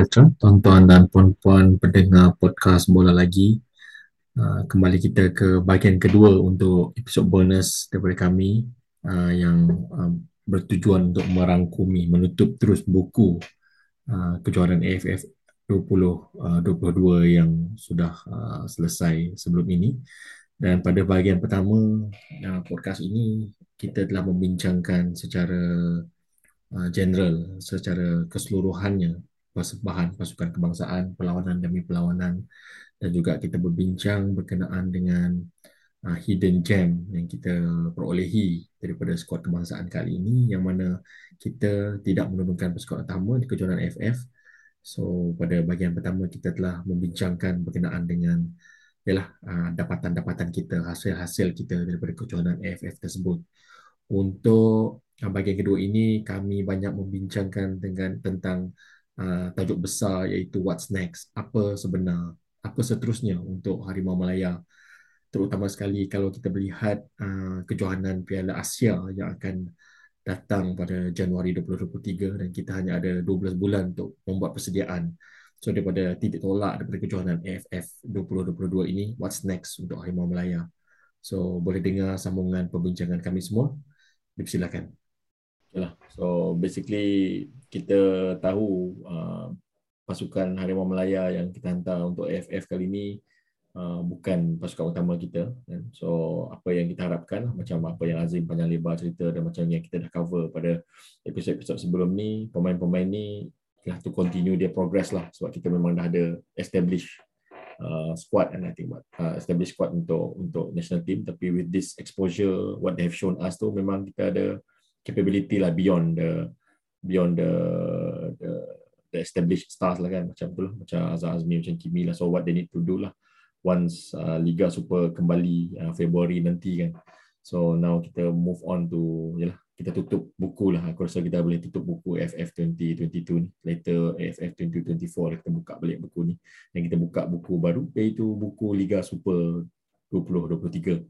sejahtera tuan-tuan dan puan-puan pendengar podcast Bola Lagi. Uh, kembali kita ke bahagian kedua untuk episod bonus daripada kami uh, yang uh, bertujuan untuk merangkumi, menutup terus buku uh, kejuaraan AFF 2022 uh, yang sudah uh, selesai sebelum ini. Dan pada bahagian pertama uh, podcast ini, kita telah membincangkan secara general, secara keseluruhannya persembahan pasukan kebangsaan, perlawanan demi perlawanan dan juga kita berbincang berkenaan dengan uh, hidden gem yang kita perolehi daripada skuad kebangsaan kali ini yang mana kita tidak menurunkan pasukan utama di kejuaraan AFF. So pada bahagian pertama kita telah membincangkan berkenaan dengan ialah uh, dapatan-dapatan kita, hasil-hasil kita daripada kejuaraan AFF tersebut. Untuk uh, bahagian kedua ini kami banyak membincangkan dengan tentang uh, tajuk besar iaitu what's next? Apa sebenar? Apa seterusnya untuk Harimau Malaya? Terutama sekali kalau kita melihat uh, kejohanan Piala Asia yang akan datang pada Januari 2023 dan kita hanya ada 12 bulan untuk membuat persediaan. So daripada titik tolak daripada kejohanan AFF 2022 ini what's next untuk Harimau Malaya? So boleh dengar sambungan perbincangan kami semua? Dipersilakan. So basically kita tahu uh, pasukan Harimau Melaya yang kita hantar untuk AFF kali ini uh, bukan pasukan utama kita. Kan? So apa yang kita harapkan macam apa yang Azim panjang lebar cerita dan macam yang kita dah cover pada episod-episod sebelum ni, pemain-pemain ni telah to continue dia progress lah sebab kita memang dah ada establish uh, squad and I think what uh, establish squad untuk untuk national team tapi with this exposure what they have shown us tu memang kita ada capability lah beyond the beyond the the, the established stars lah kan. Macam tu lah. Macam Azhar Azmi macam Kimi lah. So what they need to do lah once uh, Liga Super kembali uh, Februari nanti kan. So now kita move on to yalah kita tutup buku lah. Aku rasa kita boleh tutup buku FF 2022 ni. Later AFF 2024 kita buka balik buku ni. Dan kita buka buku baru iaitu buku Liga Super 2023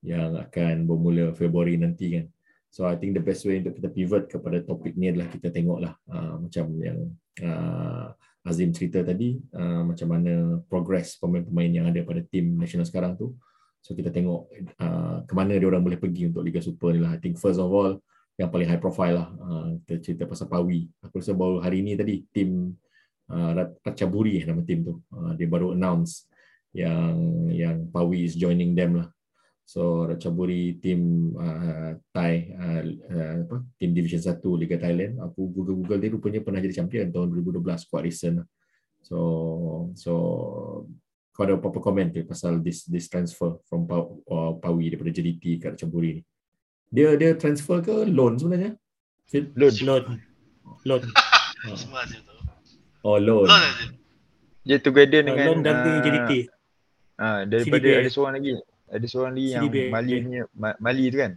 yang akan bermula Februari nanti kan So I think the best way untuk kita pivot kepada topik ni adalah kita tengoklah uh, macam yang uh, Azim cerita tadi uh, macam mana progress pemain-pemain yang ada pada tim nasional sekarang tu. So kita tengok uh, ke mana dia orang boleh pergi untuk Liga Super ni lah. I think first of all yang paling high profile lah uh, kita cerita pasal Pawi. Aku rasa baru hari ni tadi tim uh, Ratchaburi nama tim tu. Uh, dia baru announce yang yang Pawi is joining them lah. So Ratchaburi tim uh, Thai uh, uh, apa tim Division 1 Liga Thailand. Aku Google Google dia rupanya pernah jadi champion tahun 2012 quite recent. So so kau ada apa-apa komen tu pasal this this transfer from Pau, uh, Pawi daripada JDT ke Ratchaburi ni? Dia dia transfer ke loan sebenarnya? Loan. Loan. Loan. Tu. Oh loan. Loan Dia together dengan loan dari uh, JDT. Ah uh, daripada CDB. ada seorang lagi ada seorang lagi yang Mali punya Mali tu kan?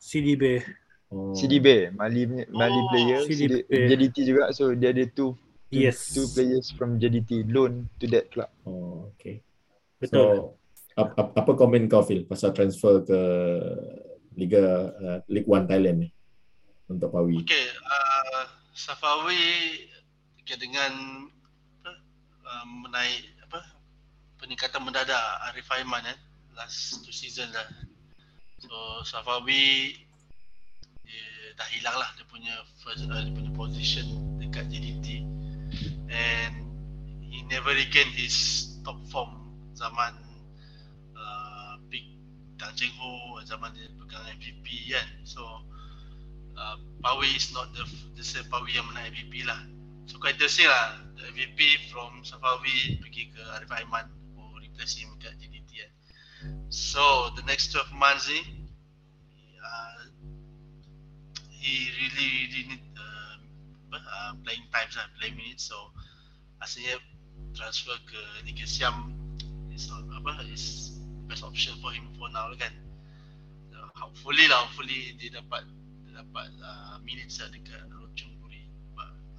CDB oh. CDB Mali punya Mali oh, player. CDB. JDT juga. So dia ada two yes. two players from JDT loan to that club. Oh okay. Betul. So, apa, apa komen kau Phil pasal transfer ke Liga uh, League One Thailand ni untuk Pawi? Okay uh, Safawi dengan uh, menaik apa peningkatan mendadak Arif Aiman eh last two season lah. So Safawi dia dah hilang lah dia punya first, uh, dia punya position dekat JDT and he never regain his top form zaman uh, big Tang Cheng Ho zaman dia pegang MVP kan. So uh, Pawi is not the the same Pawi yang menang MVP lah. So quite interesting lah the MVP from Safawi pergi ke Arif Aiman who replace him kat JDT So the next 12 months ni uh, he really really need uh, uh, playing times lah, playing minutes. So asalnya transfer ke Liga Siam is apa is best option for him for now kan. So, hopefully lah, hopefully dia dapat dia dapat uh, minutes lah dekat Rochung Buri.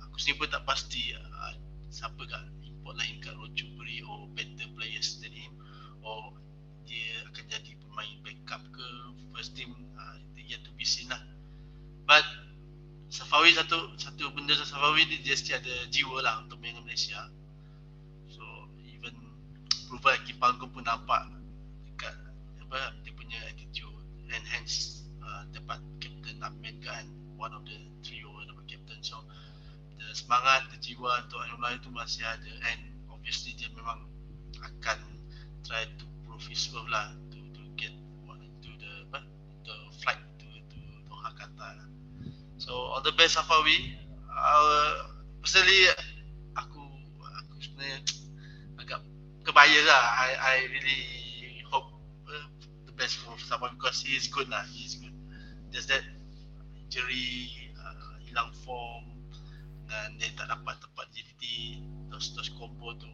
Aku sendiri pun tak pasti uh, siapa kat import lain kat Rochung Buri or better players than him or dia akan jadi pemain backup ke first team uh, yet to be seen lah. But Safawi satu satu benda Safawi ni dia mesti ada jiwa lah untuk main dengan Malaysia. So even Kim Panggung pun nampak dekat apa dia punya attitude. And hence uh, dapat Captain Ahmed kan one of the trio dapat Captain. So the semangat, the jiwa untuk Anwar itu masih ada. And obviously dia memang akan try to his worth lah to to get to the apa the flight to to Doha Qatar lah. So all the best Safawi. Uh, personally aku aku sebenarnya agak kebaya lah. I I really hope uh, the best for Safawi because he is good lah. He is good. Just that injury, uh, hilang form dan dia tak dapat tempat JDT, terus terus combo tu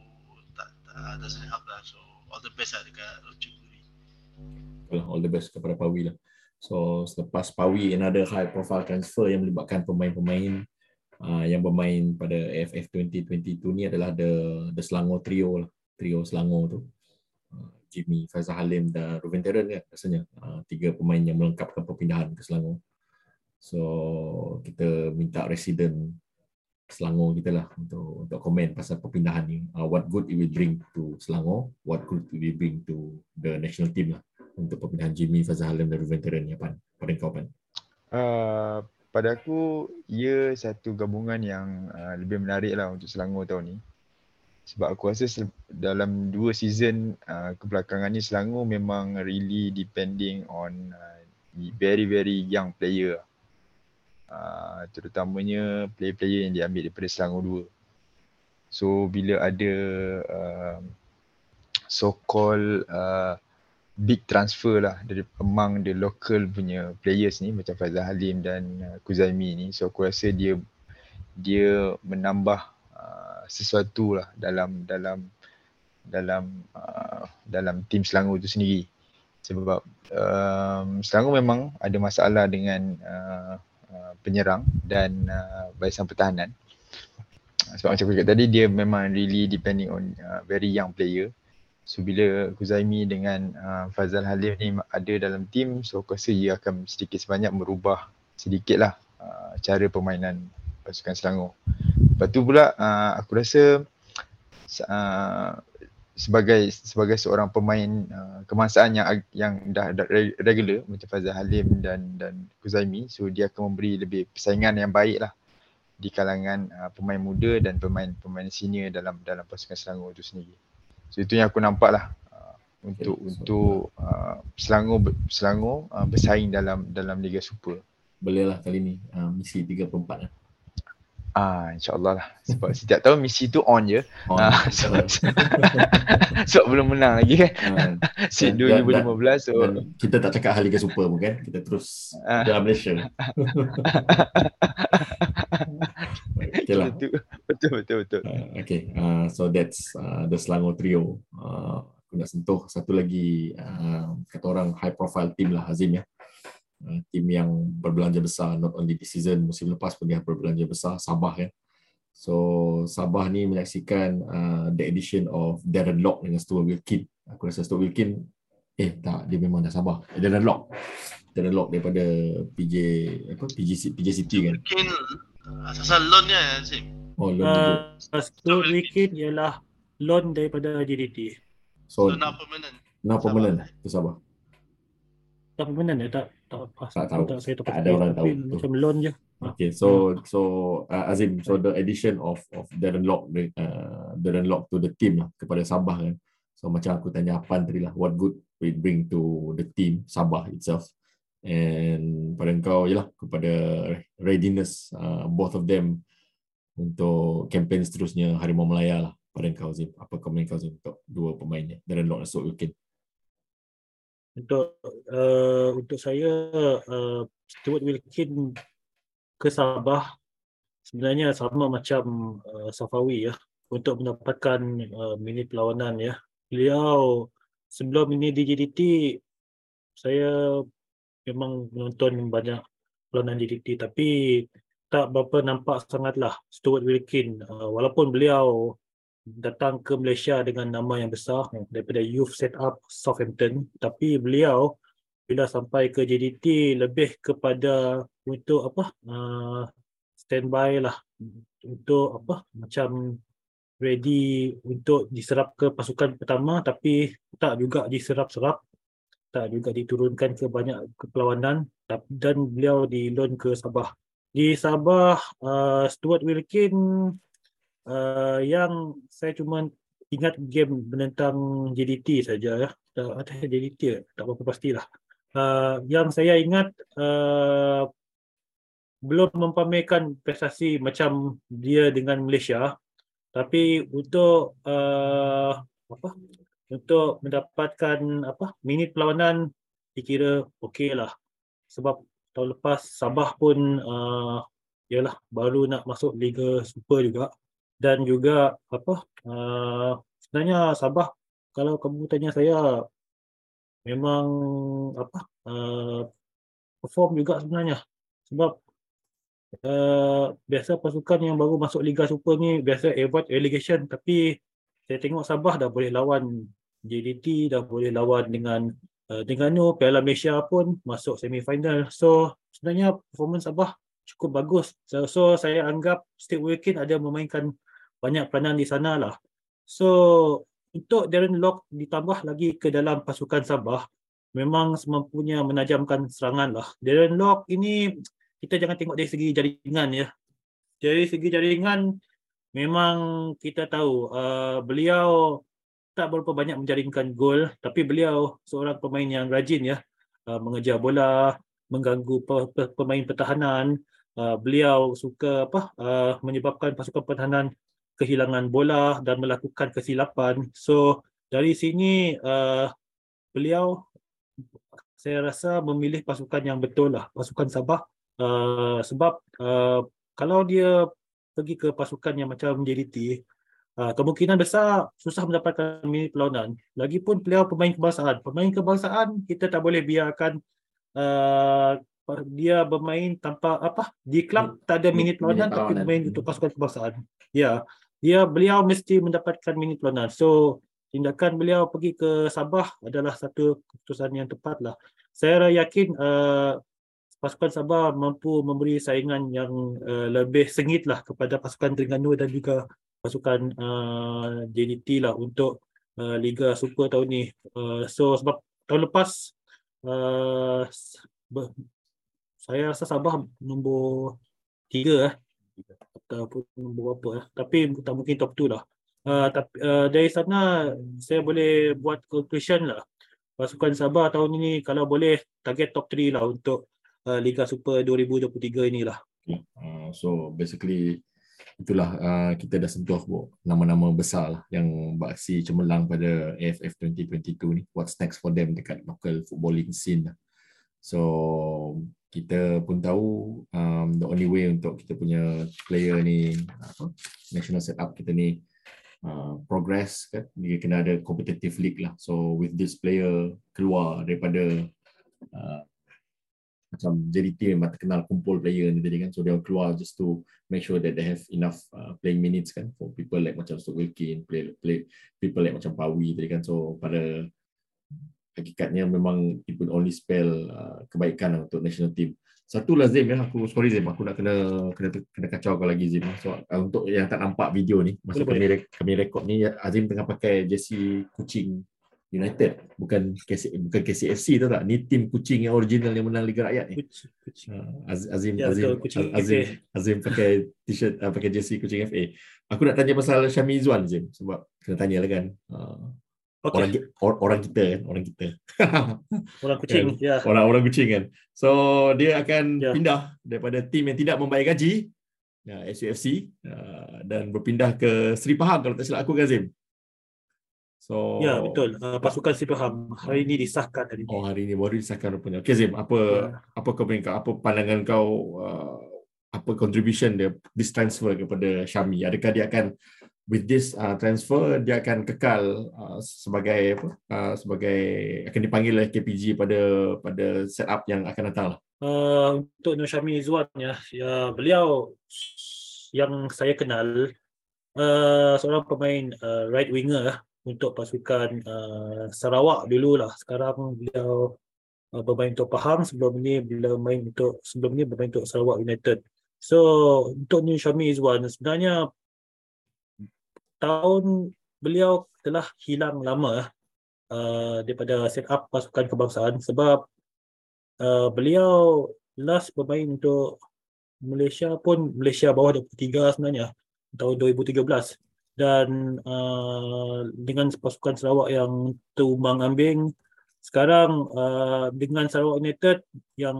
tak tak doesn't help lah. So all the best lah dekat Rochu Guri. All the best kepada Pawi lah. So selepas Pawi another high profile transfer yang melibatkan pemain-pemain uh, yang bermain pada AFF 2022 ni adalah the the Selangor trio lah. Trio Selangor tu. Uh, Jimmy, Faizal Halim dan Ruben Terran kan rasanya. Uh, tiga pemain yang melengkapkan perpindahan ke Selangor. So kita minta resident Selangor kita lah untuk untuk komen pasal perpindahan ni. Uh, what good it will bring to Selangor, what good it will bring to the national team lah untuk perpindahan Jimmy, Fazal Halim dan Ruben Terran ni Pan? Pada kau Pan? Uh, pada aku, ia satu gabungan yang uh, lebih menarik lah untuk Selangor tahun ni. Sebab aku rasa dalam dua season uh, kebelakangan ni Selangor memang really depending on uh, very very young player. Uh, terutamanya player-player yang diambil daripada Selangor 2. So bila ada uh, so-called uh, big transfer lah dari among the local punya players ni macam Faizal Halim dan uh, Kuzaimi ni. So aku rasa dia dia menambah uh, sesuatu lah dalam dalam dalam uh, dalam tim Selangor tu sendiri. Sebab um, Selangor memang ada masalah dengan Uh, penyerang dan uh, barisan pertahanan. Sebab macam aku cakap tadi dia memang really depending on uh, very young player. So bila Kuzaimi dengan uh, Fazal Halim ni ada dalam team so aku rasa ia akan sedikit sebanyak merubah sedikit lah uh, cara permainan pasukan Selangor. Lepas tu pula uh, aku rasa uh, sebagai sebagai seorang pemain uh, kemasaan yang yang dah, dah regular macam Fazal Halim dan dan Kuzaimi so dia akan memberi lebih persaingan yang baik lah di kalangan uh, pemain muda dan pemain-pemain senior dalam dalam pasukan Selangor itu sendiri. So itu yang aku nampak lah uh, untuk okay. untuk uh, Selangor Selangor uh, bersaing dalam dalam Liga Super. Boleh lah kali ni uh, misi 34 lah. Ah, insyaAllah lah. Sebab setiap tahun misi tu on je. On. Ah, sebab, sebab belum menang lagi kan. Ah, Sin 2015. Dan, so. Dan kita tak cakap hal Liga Super pun kan. Kita terus ah. dalam Malaysia. okay lah. Betul, betul, betul. Uh, okay, uh, so that's uh, the Selangor Trio. Uh, aku nak sentuh satu lagi uh, kata orang high profile team lah Azim ya. Uh, tim yang berbelanja besar not only di season musim lepas pun dia berbelanja besar Sabah ya. So Sabah ni menyaksikan uh, the addition of Darren Lock dengan Stuart Wilkin. Aku rasa Stuart Wilkin eh tak dia memang dah Sabah. Eh, Darren Lock. Darren Lock daripada PJ apa PJ PJ City kan. Wilkin asal loan ya Sim. Oh loan uh, juga. Stuart Wilkin ialah loan daripada JDT. So, so now permanent. Now permanent ke Sabah. Tak permanent ya tak tak pas tak tahu. tak, saya tak, tak ada orang tahu. macam loan je. Okay so so uh, Azim so the addition of of Darren Lock uh, Darren Lock to the team lah, kepada Sabah kan. So macam aku tanya apa tadi lah what good we bring to the team Sabah itself. And pada kau yalah kepada readiness uh, both of them untuk campaign seterusnya Harimau Melaya lah. Pada kau Azim apa komen kau Azim untuk dua pemainnya Darren Lock dan Sok Wilkin untuk uh, untuk saya uh, Stuart Wilkin ke Sabah sebenarnya sama macam uh, Safawi ya untuk mendapatkan uh, mini perlawanan ya. Beliau sebelum ini di JDT saya memang menonton banyak perlawanan JDT tapi tak berapa nampak sangatlah Stuart Wilkin uh, walaupun beliau datang ke Malaysia dengan nama yang besar daripada youth set up Southampton. Tapi beliau bila sampai ke JDT lebih kepada untuk apa uh, standby lah. Untuk apa macam ready untuk diserap ke pasukan pertama. Tapi tak juga diserap-serap. Tak juga diturunkan ke banyak kepelawanan dan beliau di loan ke Sabah. Di Sabah uh, Stuart Wilkin uh, yang saya cuma ingat game menentang JDT saja ya. Ada JDT tak berapa pastilah. Uh, yang saya ingat uh, belum mempamerkan prestasi macam dia dengan Malaysia tapi untuk uh, apa? Untuk mendapatkan apa? Minit perlawanan dikira okeylah sebab tahun lepas Sabah pun uh, ialah baru nak masuk Liga Super juga dan juga apa uh, sebenarnya Sabah kalau kamu tanya saya memang apa uh, perform juga sebenarnya. Sebab uh, biasa pasukan yang baru masuk Liga Super ni biasa avoid relegation. Tapi saya tengok Sabah dah boleh lawan JDT dah boleh lawan dengan uh, dengan no Piala Malaysia pun masuk semi final so sebenarnya performance Sabah cukup bagus. So, so saya anggap Steve Wilkin ada memainkan banyak peranan di sana lah so untuk Darren Lock ditambah lagi ke dalam pasukan Sabah memang semampunya menajamkan serangan lah Darren Lock ini kita jangan tengok dari segi jaringan ya. Dari segi jaringan memang kita tahu uh, beliau tak berapa banyak menjaringkan gol tapi beliau seorang pemain yang rajin ya uh, mengejar bola, mengganggu pe- pe- pemain pertahanan. Uh, beliau suka apa uh, menyebabkan pasukan pertahanan kehilangan bola dan melakukan kesilapan. So dari sini uh, beliau saya rasa memilih pasukan yang betul lah, pasukan Sabah Uh, sebab uh, kalau dia pergi ke pasukan yang macam JDT, uh, kemungkinan besar susah mendapatkan minit perlawanan. Lagipun beliau pemain kebangsaan. Pemain kebangsaan kita tak boleh biarkan uh, dia bermain tanpa apa di klub tak ada minit perlawanan tapi bermain untuk pasukan kebangsaan. Ya, dia beliau mesti mendapatkan minit perlawanan. So tindakan beliau pergi ke Sabah adalah satu keputusan yang tepat lah. Saya yakin uh, pasukan Sabah mampu memberi saingan yang uh, lebih sengit lah kepada pasukan Terengganu dan juga pasukan uh, eh, JDT lah untuk uh, Liga Super tahun ni. Uh, so sebab tahun lepas uh, saya rasa Sabah nombor tiga eh. Ataupun nombor apa eh. tapi tak mungkin top 2 lah. Uh, tapi uh, dari sana saya boleh buat conclusion lah pasukan Sabah tahun ini kalau boleh target top 3 lah untuk uh, Liga Super 2023 inilah. Okay. Uh, so basically itulah uh, kita dah sentuh bu, nama-nama besar lah yang beraksi cemerlang pada AFF 2022 ni. What's next for them dekat local footballing scene lah. So kita pun tahu um, the only way untuk kita punya player ni apa, national setup kita ni uh, progress kan dia kena ada competitive league lah. So with this player keluar daripada uh, macam JDT memang terkenal kumpul player ni tadi kan so dia keluar just to make sure that they have enough uh, playing minutes kan for people like macam Stoke Wilkin play, play people like macam Pawi tadi kan. So pada hakikatnya memang it would only spell uh, kebaikan lah untuk national team. Satu lah Zim ya. Aku sorry Zim aku nak kena kena kena kacau kau lagi Zim so uh, untuk yang tak nampak video ni masa kami, kami rekod ni Azim tengah pakai jersey kucing United bukan KC, bukan KCFC tu tak? Ni tim kucing yang original yang menang Liga Rakyat ni. Kucing, kucing. Uh, Azim ya, Azim kucing Azim, Azim pakai t-shirt uh, pakai jersey kucing FA aku nak tanya pasal Syami Zuan Azim sebab kena tanya lah kan. Uh, okay. orang or, orang kita kan orang kita orang kucing kan? ya orang orang kucing kan so dia akan ya. pindah daripada tim yang tidak membayar gaji uh, SUFC uh, dan berpindah ke Seri Pahang kalau tak silap aku kan Azim So Ya betul. Uh, pasukan si faham hari ini disahkan hari ini. Oh hari ini baru disahkan rupanya. Okey Zim, apa yeah. apa kau kau apa pandangan kau uh, apa contribution dia this transfer kepada Syami? Adakah dia akan with this uh, transfer dia akan kekal uh, sebagai apa? Uh, sebagai akan dipanggil oleh KPG pada pada setup yang akan datang lah. Uh, untuk Nur Syami Zuan ya, ya beliau yang saya kenal uh, seorang pemain uh, right winger untuk pasukan uh, Sarawak dulu lah. Sekarang beliau uh, bermain untuk Pahang. Sebelum ni beliau main untuk sebelum ni bermain untuk Sarawak United. So untuk New Syami Izwan sebenarnya tahun beliau telah hilang lama uh, daripada set up pasukan kebangsaan sebab uh, beliau last bermain untuk Malaysia pun Malaysia bawah 23 sebenarnya tahun 2013 dan uh, dengan pasukan Sarawak yang terumbang ambing sekarang uh, dengan Sarawak United yang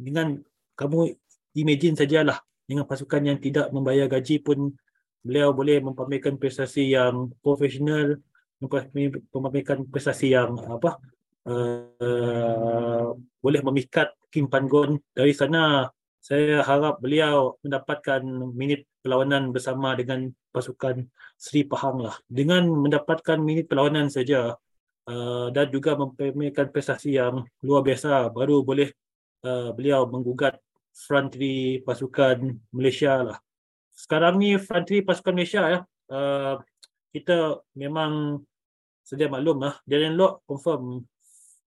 dengan kamu imagine sajalah dengan pasukan yang tidak membayar gaji pun beliau boleh mempamerkan prestasi yang profesional memamerkan prestasi yang apa uh, boleh memikat Kim Pan Gon dari sana saya harap beliau mendapatkan minit perlawanan bersama dengan pasukan Sri Pahang lah. Dengan mendapatkan minit perlawanan saja uh, dan juga mempermainkan prestasi yang luar biasa baru boleh uh, beliau menggugat front three pasukan Malaysia lah. Sekarang ni front three pasukan Malaysia ya. Uh, kita memang sedia maklum lah. Darren Lock confirm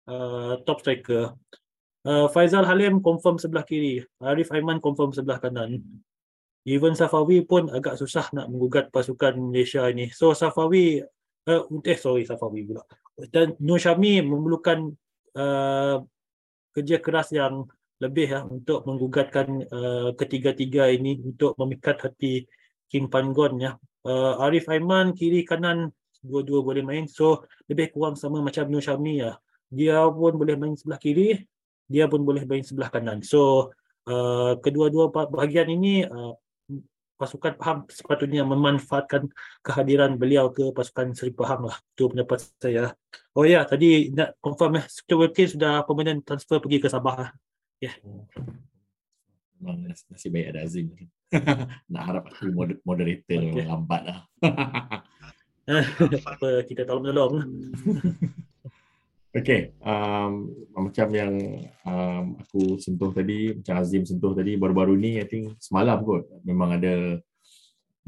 uh, top striker. Uh, Faizal Halim confirm sebelah kiri. Arif Aiman confirm sebelah kanan. Even Safawi pun agak susah nak menggugat pasukan Malaysia ini. So Safawi, uh, eh sorry Safawi pula. Dan Nur Syami memerlukan uh, kerja keras yang lebih ya untuk menggugatkan uh, ketiga-tiga ini untuk memikat hati Kim Pan Gon ya. Uh, Arif Aiman kiri kanan dua-dua boleh main. So lebih kurang sama macam Nur Syami ya. Dia pun boleh main sebelah kiri, dia pun boleh main sebelah kanan. So uh, kedua-dua bahagian ini uh, pasukan Pahang sepatutnya memanfaatkan kehadiran beliau ke pasukan Seri Pahang lah. Itu pendapat saya. Oh ya, tadi nak confirm eh, Victor Wilkins sudah permanent transfer pergi ke Sabah lah. Ya. Yeah. Memang nasib baik ada Azim. nak harap aku moderator okay. lambat lah. Apa kita tolong menolong. Okay, um, macam yang um, aku sentuh tadi, macam Azim sentuh tadi, baru-baru ni I think semalam kot memang ada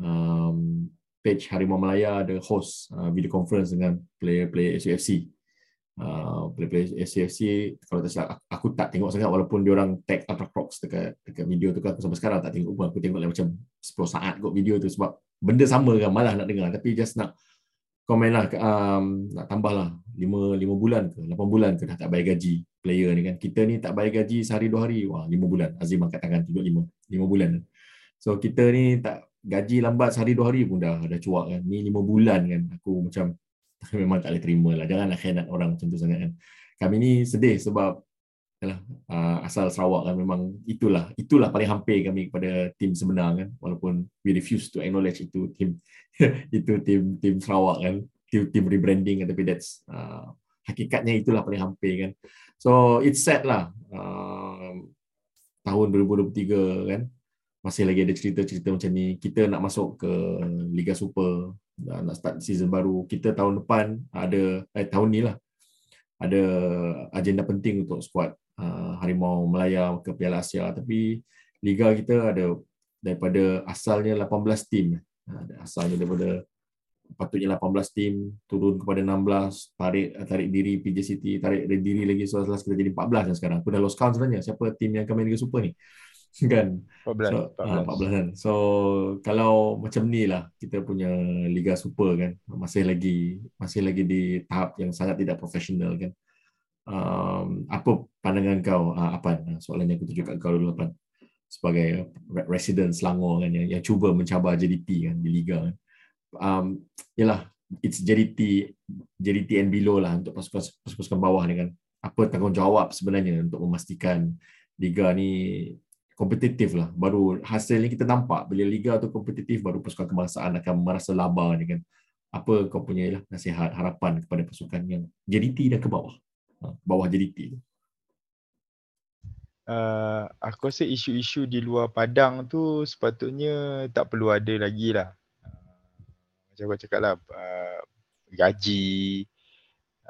um, page Harimau Melaya ada host uh, video conference dengan player-player SUFC. Uh, player-player SUFC, kalau tak silap, aku tak tengok sangat walaupun diorang tag Ultra Crocs dekat, dekat video tu kan, aku sampai sekarang tak tengok pun, aku tengok lah macam 10 saat kot video tu sebab benda sama kan, malah nak dengar. Tapi just nak komen lah um, nak tambah lah. 5, 5 bulan ke 8 bulan ke dah tak bayar gaji player ni kan. Kita ni tak bayar gaji sehari dua hari. Wah 5 bulan. Azim angkat tangan tunjuk 5 5 bulan. So kita ni tak gaji lambat sehari dua hari pun dah dah cuak kan. Ni 5 bulan kan aku macam memang tak boleh terima lah. Janganlah khianat orang macam tu sangat kan. Kami ni sedih sebab yalah, uh, asal Sarawak kan memang itulah itulah paling hampir kami kepada tim sebenar kan. Walaupun we refuse to acknowledge itu tim itu tim tim Sarawak kan. Tim tim rebranding kan tapi that's uh, hakikatnya itulah paling hampir kan. So it's sad lah uh, tahun 2023 kan masih lagi ada cerita-cerita macam ni. Kita nak masuk ke Liga Super nak start season baru. Kita tahun depan ada eh tahun ni lah ada agenda penting untuk squad uh, Harimau Melaya ke Piala Asia. Tapi liga kita ada daripada asalnya 18 tim. Uh, asalnya daripada patutnya 18 tim turun kepada 16 tarik tarik diri PJ City tarik diri lagi so last kita jadi 14 dan sekarang. Aku dah lost count sebenarnya siapa tim yang akan main Liga Super ni kan? 14 so, 14. Uh, 14 kan? So kalau macam ni lah kita punya Liga Super kan? Masih lagi masih lagi di tahap yang sangat tidak profesional kan? Um, apa pandangan kau uh, apa soalan yang aku tunjuk kat kau dulu apa sebagai resident Selangor kan yang, yang cuba mencabar JDT kan di liga kan? Um, yalah it's JDT JDT and below lah untuk pasukan-pasukan bawah ni kan? Apa tanggungjawab sebenarnya untuk memastikan liga ni kompetitif lah baru hasilnya kita nampak bila liga tu kompetitif baru pasukan kebangsaan akan merasa laba ni kan apa kau punya lah nasihat harapan kepada pasukan yang JDT dan ke bawah bawah JDT tu? Uh, aku rasa isu-isu di luar padang tu sepatutnya tak perlu ada lagi lah. Uh, macam aku cakap lah, uh, gaji,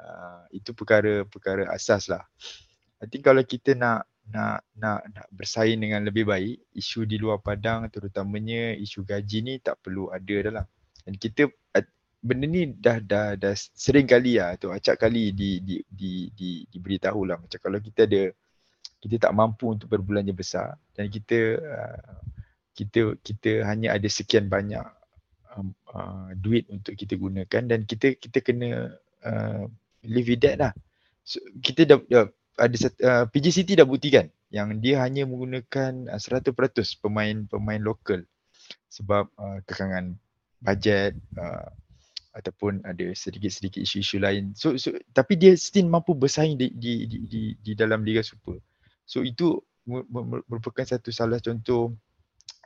uh, itu perkara-perkara asas lah. Nanti kalau kita nak nak nak nak bersaing dengan lebih baik, isu di luar padang terutamanya isu gaji ni tak perlu ada dalam. Dan kita benda ni dah dah dah sering kali lah tu acak kali di di di di diberitahu lah macam kalau kita ada kita tak mampu untuk berbelanja besar dan kita uh, kita kita hanya ada sekian banyak um, uh, duit untuk kita gunakan dan kita kita kena uh, live with that lah. So, kita dah, dah ada uh, PGCT dah buktikan yang dia hanya menggunakan uh, 100% pemain-pemain lokal sebab uh, kekangan bajet uh, ataupun ada sedikit-sedikit isu-isu lain. So, so tapi dia still mampu bersaing di di di di, di dalam Liga Super. So itu merupakan satu salah contoh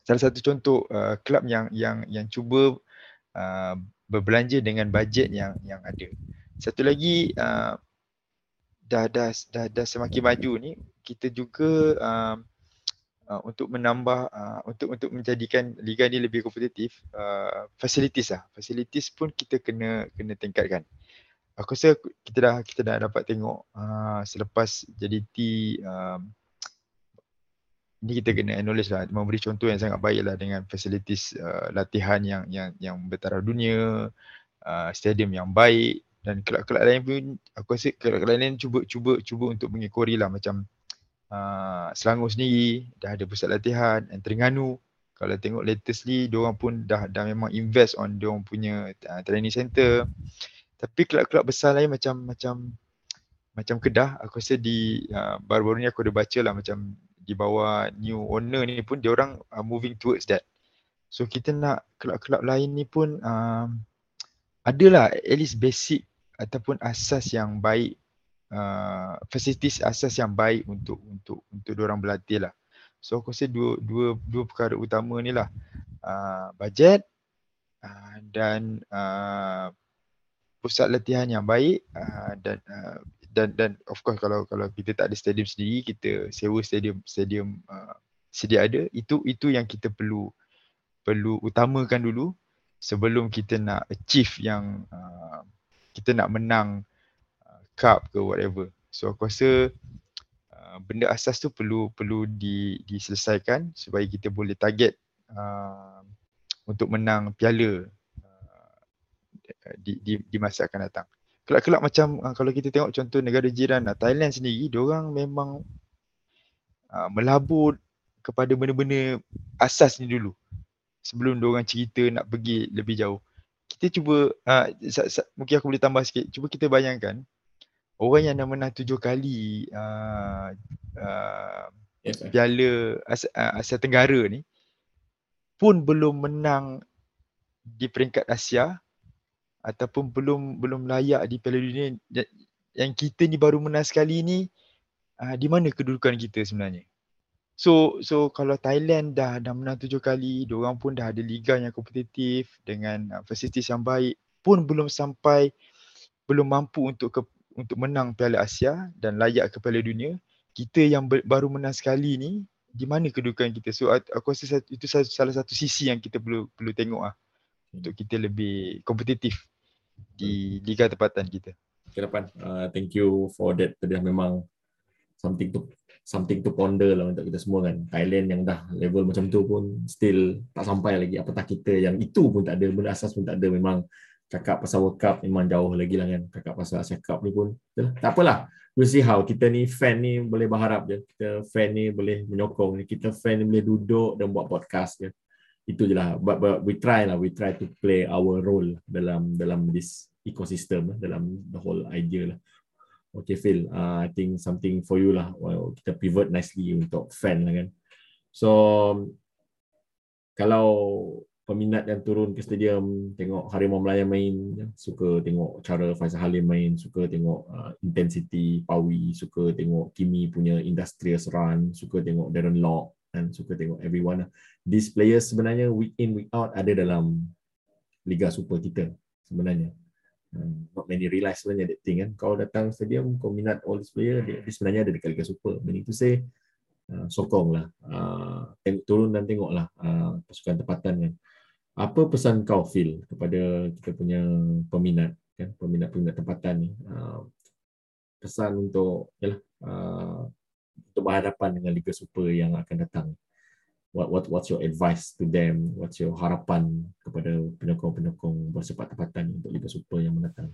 salah satu contoh uh, kelab yang yang yang cuba uh, berbelanja dengan bajet yang yang ada. Satu lagi uh, dah, dah dah dah semakin maju ni kita juga uh, uh, untuk menambah uh, untuk untuk menjadikan liga ni lebih kompetitif uh, facilities lah. Facilities pun kita kena kena tingkatkan. Aku rasa kita dah kita dah dapat tengok uh, selepas jadi T uh, ni kita kena acknowledge lah memberi contoh yang sangat baik lah dengan facilities uh, latihan yang yang yang bertaraf dunia uh, stadium yang baik dan kelab-kelab lain pun aku rasa kelab-kelab lain cuba cuba cuba untuk mengikori lah. Macam uh, Selangor sendiri dah ada pusat latihan and Terengganu. Kalau tengok latestly diorang pun dah dah memang invest on diorang punya uh, training center. Tapi kelab-kelab besar lain macam macam macam Kedah aku rasa di uh, baru-baru ni aku ada baca lah macam di bawah new owner ni pun dia orang uh, moving towards that. So kita nak kelab-kelab lain ni pun um, adalah at least basic ataupun asas yang baik uh, facilities asas yang baik untuk untuk untuk orang berlatih lah. So aku rasa dua dua dua perkara utama ni lah uh, budget uh, dan uh, pusat latihan yang baik uh, dan uh, dan dan of course kalau kalau kita tak ada stadium sendiri kita sewa stadium stadium uh, sedia ada itu itu yang kita perlu perlu utamakan dulu sebelum kita nak achieve yang uh, kita nak menang uh, cup ke whatever. So aku rasa uh, benda asas tu perlu perlu di diselesaikan supaya kita boleh target uh, untuk menang piala uh, di, di di masa akan datang. Kelab-kelab macam uh, kalau kita tengok contoh negara jiran uh, Thailand sendiri orang memang uh, melabur kepada benda-benda asas ni dulu. Sebelum orang cerita nak pergi lebih jauh kita cuba uh, sa- sa- mungkin aku boleh tambah sikit. Cuba kita bayangkan orang yang dah menang tujuh kali uh, uh, yes, piala Asia, uh, Asia Tenggara ni pun belum menang di peringkat Asia ataupun belum belum layak di Piala Dunia yang kita ni baru menang sekali ni uh, di mana kedudukan kita sebenarnya so so kalau Thailand dah dah menang tujuh kali orang pun dah ada liga yang kompetitif dengan uh, fasilitas yang baik pun belum sampai belum mampu untuk ke, untuk menang Piala Asia dan layak ke Piala Dunia kita yang ber, baru menang sekali ni di mana kedudukan kita so aku rasa itu salah satu sisi yang kita perlu perlu tengok ah untuk kita lebih kompetitif di liga tempatan kita. Ke depan. Uh, thank you for that. Tadi memang something to something to ponder lah untuk kita semua kan. Thailand yang dah level macam tu pun still tak sampai lagi. Apatah kita yang itu pun tak ada. Benda asas pun tak ada. Memang cakap pasal World Cup memang jauh lagi lah kan. Cakap pasal Asia Cup ni pun. Tak apalah. We'll see how. Kita ni fan ni boleh berharap je. Kita fan ni boleh menyokong. Kita fan ni boleh duduk dan buat podcast je itu je lah but, but we try lah we try to play our role dalam dalam this ecosystem dalam the whole idea lah okay Phil uh, I think something for you lah well, kita pivot nicely untuk fan lah kan so kalau peminat yang turun ke stadium tengok Harimau Melaya main suka tengok cara Faisal Halim main suka tengok uh, intensity Pawi suka tengok Kimi punya industrious run suka tengok Darren Lock dan suka tengok everyone lah. These players sebenarnya week in week out ada dalam Liga Super kita sebenarnya. Um, not many realize sebenarnya that thing kan. Kau datang stadium, kau minat all these player, dia, dia sebenarnya ada dekat Liga Super. Meaning to say, uh, sokong lah. Uh, turun dan tengok lah uh, pasukan tempatan kan. Apa pesan kau feel kepada kita punya peminat kan, peminat-peminat tempatan ni? Uh, pesan untuk yalah, uh, untuk berhadapan dengan Liga Super yang akan datang. What what what's your advice to them? What's your harapan kepada penyokong-penyokong bersepak tempatan untuk Liga Super yang mendatang?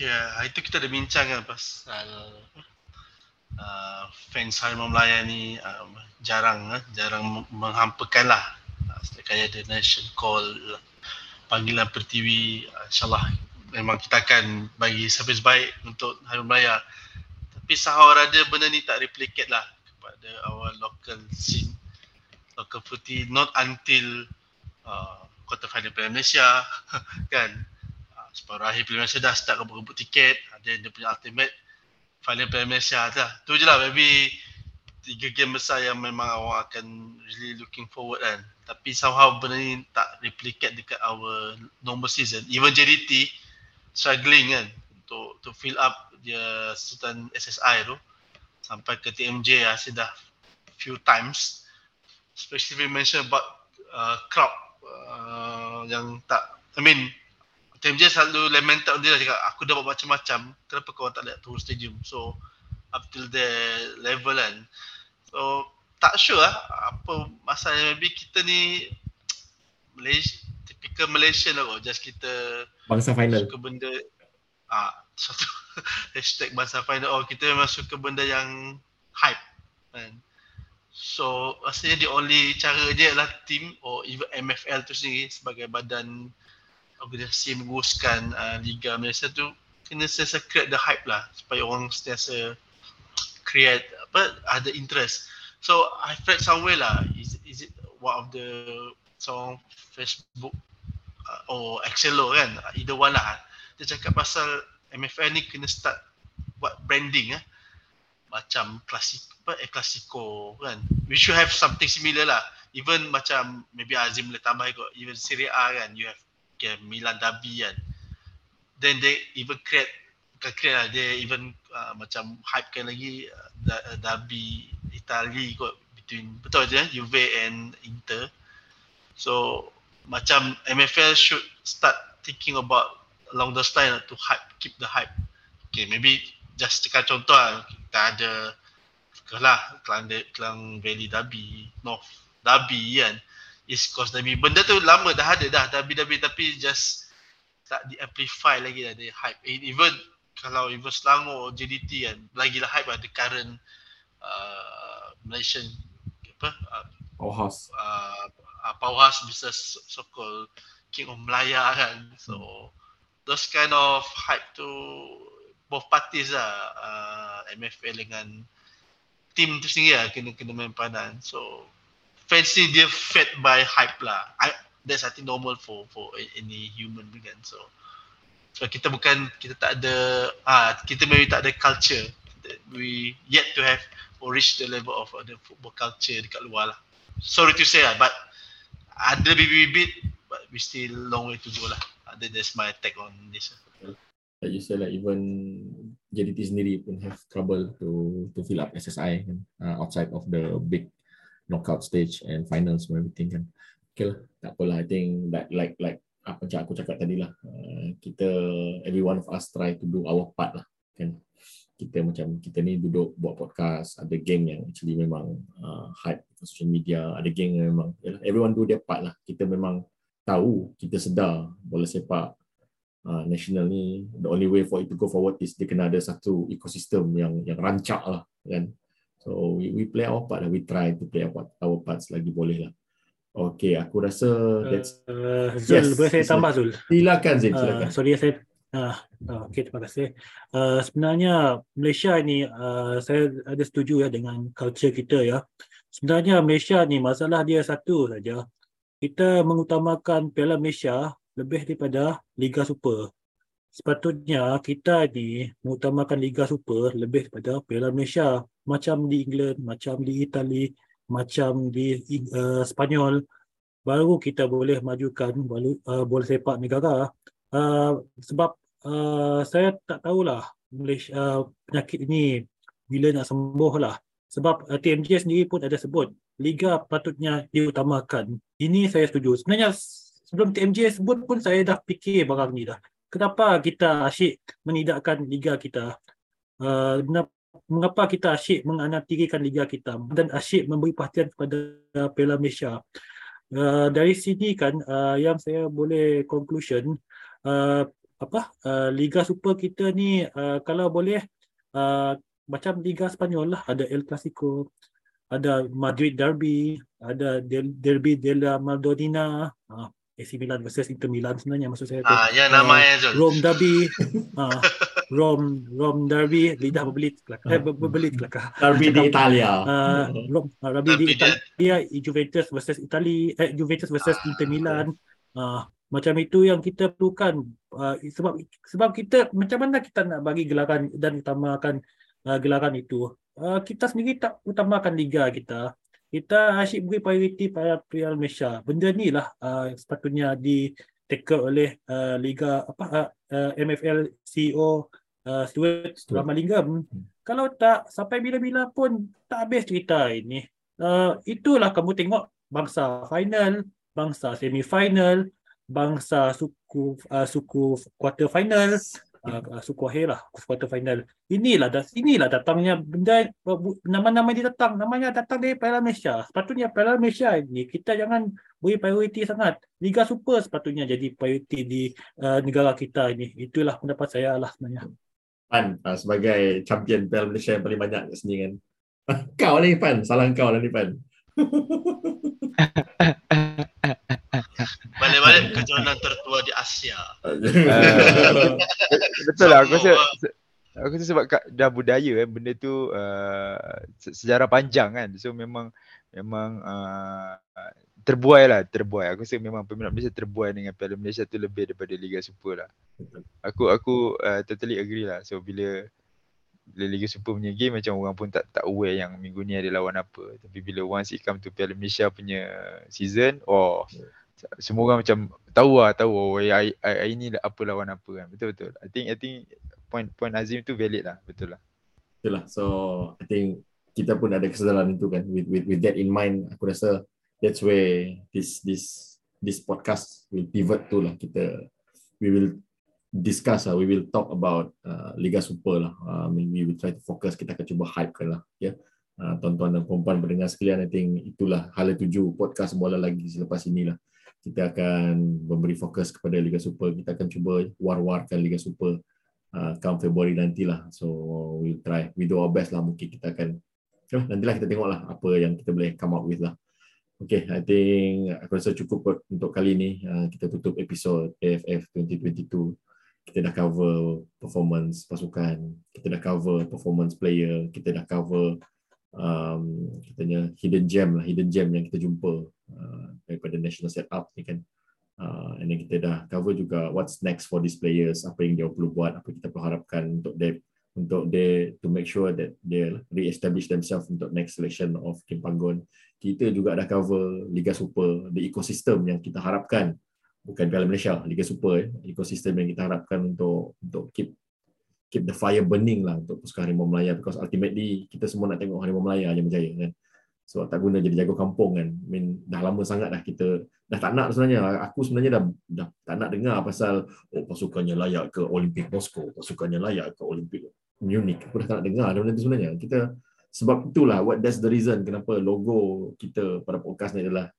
Hari itu kita ada bincang kan pasal uh, fans Harimau Melaya ni uh, jarang eh, jarang menghampakan lah setiap kali ada nation call panggilan pertiwi insyaAllah memang kita akan bagi servis baik untuk Hari Raya tapi sahur ada benda ni tak replicate lah kepada our local scene local footy not until uh, quarter final Piala Malaysia kan? Uh, separuh akhir Piala Malaysia dah start rebut-rebut tiket ada dia punya ultimate final Piala Malaysia lah. Tu je lah maybe tiga game besar yang memang awak akan really looking forward kan. Tapi somehow benda ni tak replicate dekat our normal season. Even JDT struggling kan untuk to fill up dia Sultan SSI tu sampai ke TMJ ya dah few times. Especially mention about uh, crowd uh, yang tak I mean TMJ selalu lamented dia cakap aku dapat macam-macam kenapa kau tak lihat turun stadium? So up till the level kan. So tak sure lah apa masalahnya maybe kita ni Malaysia typical Malaysian lah kot. Just kita bangsa final. suka benda ah satu hashtag bangsa final. Oh kita memang suka benda yang hype kan? So rasanya the only cara dia adalah team or even MFL tu sendiri sebagai badan organisasi menguruskan uh, Liga Malaysia tu kena sentiasa create the hype lah supaya orang sentiasa create apa ada interest. So I read somewhere lah. Is is it one of the song Facebook uh, or Excello kan? Either one lah. Dia cakap pasal MFL ni kena start buat branding eh macam klasik apa eh klasiko kan. We should have something similar lah. Even macam maybe Azim boleh tambah ikut. Even Serie A kan you have okay, Milan Derby kan. Then they even create bukan create lah dia even uh, macam hype kan lagi uh, Derby Itali kot between betul je Juve and Inter. So macam MFL should start thinking about along the line to hype keep the hype. Okay maybe just cakap contoh lah. Kita ada lah Klang, Klang Valley Derby North Derby kan. East Coast Derby benda tu lama dah ada dah Derby Derby tapi just tak di amplify lagi dah dia hype. Even kalau even Selangor JDT kan lagi lah hype ada current uh, Malaysian apa uh, Powerhouse. uh, uh, Powerhouse bisa so called King of Melaya kan. So hmm. Those kind of hype tu both parties lah uh, MFL dengan team tu sendiri lah kena kena main padan so fancy dia fed by hype lah I, that's I think normal for for any human kan so So kita bukan kita tak ada ah kita maybe tak ada culture that we yet to have or reach the level of the football culture dekat luar lah. Sorry to say lah but ada bibit-bibit but we still long way to go lah. Ada that's my take on this. Like you said like even JDT sendiri pun have trouble to to fill up SSI kan uh, outside of the big knockout stage and finals and everything kan. Okay lah, tak apalah. I think that like like apa macam aku cakap tadi lah uh, kita every one of us try to do our part lah kan kita macam kita ni duduk buat podcast ada geng yang actually memang uh, hype social media ada geng yang memang yalah, everyone do their part lah kita memang tahu kita sedar bola sepak uh, national ni the only way for it to go forward is dia kena ada satu ekosistem yang yang rancak lah kan so we, we play our part lah we try to play our part, our parts lagi boleh lah Okay, aku rasa that's uh, Zul, yes, boleh saya tambah Zul? Silakan Zin, uh, silakan. Uh, sorry saya uh, okay, terima kasih. Uh, sebenarnya Malaysia ni uh, saya ada setuju ya dengan culture kita ya. Sebenarnya Malaysia ni masalah dia satu saja. Kita mengutamakan Piala Malaysia lebih daripada Liga Super. Sepatutnya kita ni mengutamakan Liga Super lebih daripada Piala Malaysia. Macam di England, macam di Itali, macam di uh, Spanyol baru kita boleh majukan bola, uh, bola sepak negara uh, sebab uh, saya tak tahulah Malaysia uh, penyakit ini bila nak sembuh lah sebab uh, TMJ sendiri pun ada sebut liga patutnya diutamakan. Ini saya setuju. Sebenarnya sebelum TMJ sebut pun saya dah fikir barang ni dah. Kenapa kita asyik menidakkan liga kita? Uh, mengapa kita asyik menganatirikan liga kita dan asyik memberi perhatian kepada Piala Malaysia. Uh, dari sini kan uh, yang saya boleh conclusion uh, apa uh, liga super kita ni uh, kalau boleh uh, macam liga Spanyol lah. Ada El Clasico ada Madrid Derby, ada Del- Derby della Madonnina, uh, AC Milan versus Inter Milan sebenarnya maksud saya tu. Ah, yang namanya Zul. Rome Derby, uh, Rome Rome Derby, lidah berbelit kelakar. Eh, ber- berbelit kelakar. Derby di Italia. Uh, Rome, uh, Derby di Italia, Juventus versus Italy, eh, Juventus versus Ah, Inter Milan. Uh, macam itu yang kita perlukan uh, sebab sebab kita macam mana kita nak bagi gelaran dan utamakan uh, gelaran itu uh, kita sendiri tak utamakan liga kita. Kita asyik beri prioriti pada Piala Malaysia. Benda ni lah uh, sepatutnya di take oleh uh, liga apa uh, uh, MFL CEO uh, Stuart Stuart. Ramalingam Hmm. kalau tak sampai bila-bila pun tak habis cerita ini. Uh, itulah kamu tengok bangsa final bangsa semi final bangsa suku uh, suku quarter final uh, suku akhir lah quarter final. Inilah dah inilah datangnya benda nama-nama dia datang. Namanya datang dari Piala Malaysia. Sepatutnya Piala Malaysia ini kita jangan beri prioriti sangat. Liga Super sepatutnya jadi prioriti di uh, negara kita ini. Itulah pendapat saya lah sebenarnya. Pan uh, sebagai champion Piala Malaysia yang paling banyak sini kan. kau ni Pan, salah kau lah ni Pan. Balik-balik kejohanan tertua di Asia. Uh, betul lah aku rasa se- aku rasa sebab kat- dah budaya kan benda tu uh, se- sejarah panjang kan. So memang memang uh, terbuai lah terbuai. Aku rasa memang peminat Malaysia terbuai dengan Piala Malaysia tu lebih daripada Liga Super lah. Aku aku uh, totally agree lah. So bila bila Liga Super punya game macam orang pun tak tak aware yang minggu ni ada lawan apa. Tapi bila once it come to Piala Malaysia punya season oh semua orang macam tahu lah tahu oh hari, hari, hari ni apa lawan apa kan betul betul I think I think point point Azim tu valid lah betul lah Betul lah. So I think kita pun ada kesedaran itu kan. With with with that in mind, aku rasa that's where this this this podcast will pivot to lah. Kita we will discuss lah. We will talk about uh, Liga Super lah. Uh, we will try to focus. Kita akan cuba hype kan lah. Ya. Yeah. Uh, tuan-tuan dan perempuan pendengar sekalian, I think itulah hala tuju podcast bola lagi selepas inilah. Kita akan memberi fokus kepada Liga Super. Kita akan cuba war-warkan Liga Super uh, come Februari nantilah. So we'll try. We do our best lah. Mungkin kita akan ya, nantilah kita tengok lah apa yang kita boleh come up with lah. Okay, I think aku rasa cukup untuk kali ni. Uh, kita tutup episod AFF 2022. Kita dah cover performance pasukan. Kita dah cover performance player. Kita dah cover um, katanya hidden gem lah. Hidden gem yang kita jumpa uh, daripada national setup ni kan. Uh, and then kita dah cover juga what's next for these players, apa yang dia perlu buat, apa kita perlu harapkan untuk dia untuk dia to make sure that they re-establish themselves untuk next selection of Kim Panggon. Kita juga dah cover Liga Super, the ecosystem yang kita harapkan bukan Piala Malaysia, Liga Super, eh, ecosystem yang kita harapkan untuk untuk keep keep the fire burning lah untuk pasukan Harimau Melaya because ultimately kita semua nak tengok Harimau Melaya je berjaya kan. So tak guna jadi jago kampung kan. I mean, dah lama sangat dah kita dah tak nak sebenarnya. Aku sebenarnya dah, dah tak nak dengar pasal oh pasukannya layak ke Olimpik Moscow, pasukannya layak ke Olimpik Munich. Aku dah tak nak dengar benda tu sebenarnya. Kita sebab itulah what that's the reason kenapa logo kita pada podcast ni adalah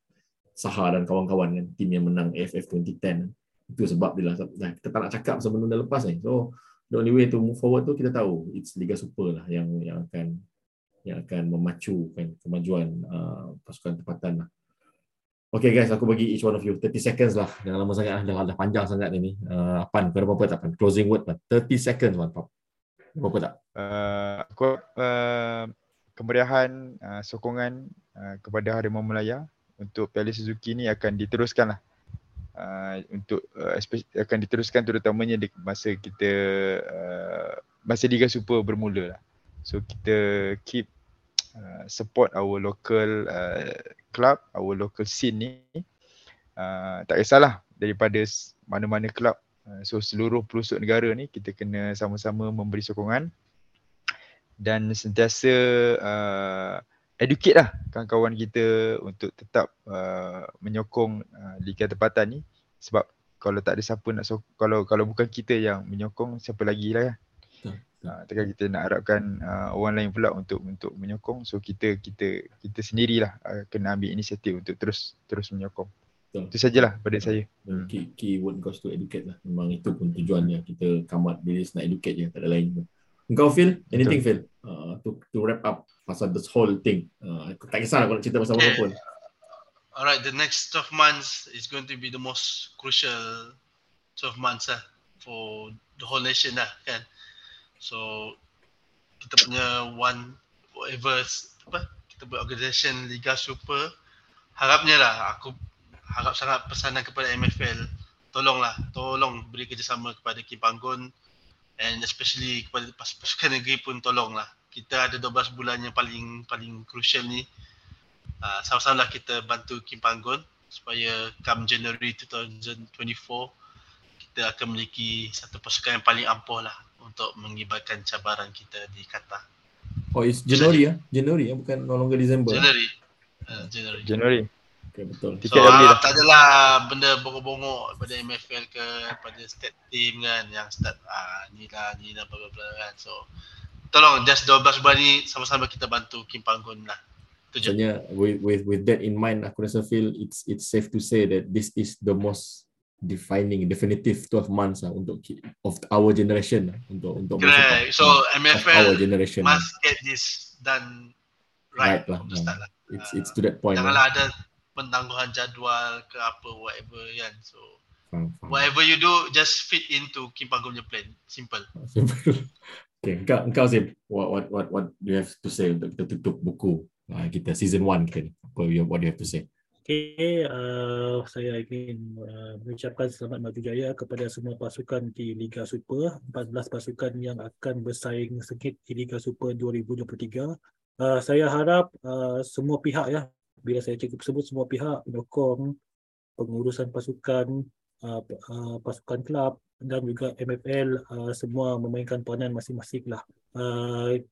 Saha dan kawan-kawan kan tim yang menang AFF 2010 itu sebab dia lah dah, kita tak nak cakap pasal benda lepas ni so the only way to move forward tu kita tahu it's Liga Super lah yang yang akan yang akan memacu kan kemajuan uh, pasukan tempatan lah. Okay guys, aku bagi each one of you 30 seconds lah. Jangan lama sangat lah. Dah, dah panjang sangat ni. Uh, Apan, kau ada apa-apa tak? Pan? Closing word lah. 30 seconds, Wan. Apa-apa tak? uh, aku uh, kemeriahan uh, sokongan uh, kepada Harimau Melaya untuk Piala Suzuki ni akan diteruskan lah uh, untuk uh, akan diteruskan terutamanya di masa kita uh, masa Liga Super bermula lah. So kita keep uh, support our local uh, club, our local scene ni. Uh, tak kisahlah daripada mana-mana club. Uh, so seluruh pelosok negara ni kita kena sama-sama memberi sokongan dan sentiasa uh, educate lah kawan-kawan kita untuk tetap uh, menyokong uh, liga tempatan ni sebab kalau tak ada siapa nak so- kalau kalau bukan kita yang menyokong siapa lagi lah kan. Betul. Uh, takkan kita nak harapkan uh, orang lain pula untuk untuk menyokong so kita kita kita sendirilah uh, kena ambil inisiatif untuk terus terus menyokong. Betul. Itu sajalah pada saya. Dan key, key word goes to educate lah. Memang itu pun tujuannya. Kita come out this nak educate je. Tak ada lain pun. Engkau Phil? Anything Phil? Uh, to, to wrap up pasal this whole thing. Uh, aku tak kisah aku nak cerita pasal Okay. apa pun. Alright, the next 12 months is going to be the most crucial 12 months lah for the whole nation lah kan. So kita punya one whatever apa kita punya organisation Liga Super harapnya lah aku harap sangat pesanan kepada MFL tolonglah tolong beri kerjasama kepada Kim Panggon and especially kepada pas- pasukan negeri pun tolonglah. Kita ada 12 bulan yang paling paling crucial ni. Uh, sama-sama lah kita bantu Kim Panggon supaya come January 2024 kita akan memiliki satu pasukan yang paling ampuh lah untuk mengibarkan cabaran kita di Qatar. Oh, it's January ya? January ya, bukan no longer December. January. Uh, January. Januari. Okay, betul. Tiket So harap dah. tak adalah benda bongok-bongok pada MFL ke pada state team kan yang start ah ni lah ni lah bla bla kan. So tolong just 12 bulan ni sama-sama kita bantu Kim Panggon lah. Je. Maksudnya with with with that in mind aku rasa feel it's it's safe to say that this is the most defining definitive 12 months lah untuk of our generation lah, untuk untuk Correct. So of our MFL generation lah. must get this done right, Right lah. from lah. it's it's to that point Janganlah lah. ada pentangguhan jadual ke apa whatever kan. So Faham, faham. whatever you do just fit into Kim Panggon punya plan. Simple. okay, engkau engkau Sim, what what what what do you have to say untuk kita tutup buku uh, kita season 1 kita ni. Apa what do you have to say? Okay, uh, saya ingin uh, mengucapkan selamat maju jaya kepada semua pasukan di Liga Super. 14 pasukan yang akan bersaing sengit di Liga Super 2023. Uh, saya harap uh, semua pihak ya, bila saya cakap sebut semua pihak penyokong, pengurusan pasukan, uh, uh, pasukan kelab dan juga MFL uh, semua memainkan peranan masing-masing lah. Uh,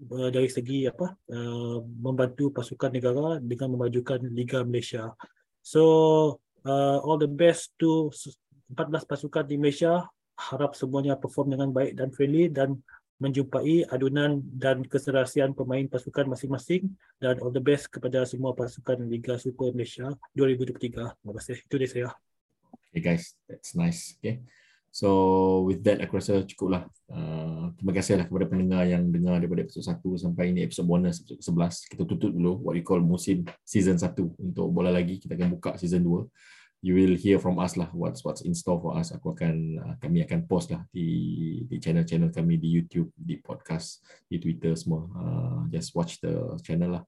uh, dari segi apa uh, membantu pasukan negara dengan memajukan Liga Malaysia. So uh, all the best to s- 14 pasukan di Malaysia. Harap semuanya perform dengan baik dan friendly dan menjumpai adunan dan keserasian pemain pasukan masing-masing dan all the best kepada semua pasukan Liga Super Malaysia 2023. Terima kasih. Itu dari saya. Okay guys, that's nice. Okay. So with that aku rasa cukup lah. Uh, terima kasih lah kepada pendengar yang dengar daripada episod 1 sampai ini episod bonus episod ke-11. Kita tutup dulu what we call musim season 1 untuk bola lagi. Kita akan buka season 2. You will hear from us lah what's what's in store for us. Aku akan uh, kami akan post lah di di channel-channel kami di YouTube, di podcast, di Twitter semua. Uh, just watch the channel lah.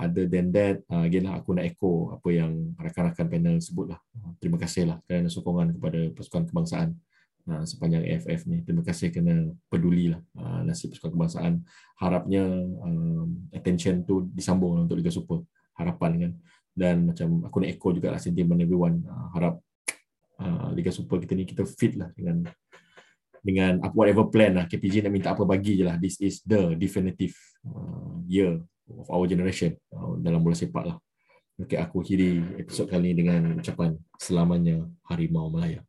Other than that, uh, again lah aku nak echo apa yang rakan-rakan panel sebut lah. Terima kasih lah kerana sokongan kepada pasukan kebangsaan uh, sepanjang AFF ni. Terima kasih kerana peduli lah uh, nasib pasukan kebangsaan. Harapnya um, attention tu disambung lah untuk Liga Super. Harapan kan. Dan macam aku nak echo juga lah sentimen everyone. Uh, harap uh, Liga Super kita ni kita fit lah dengan dengan whatever plan lah KPJ nak minta apa bagi je lah this is the definitive uh, year of our generation uh, dalam bola sepak lah Okay, aku akhiri episod kali ini dengan ucapan selamanya Harimau Melaya.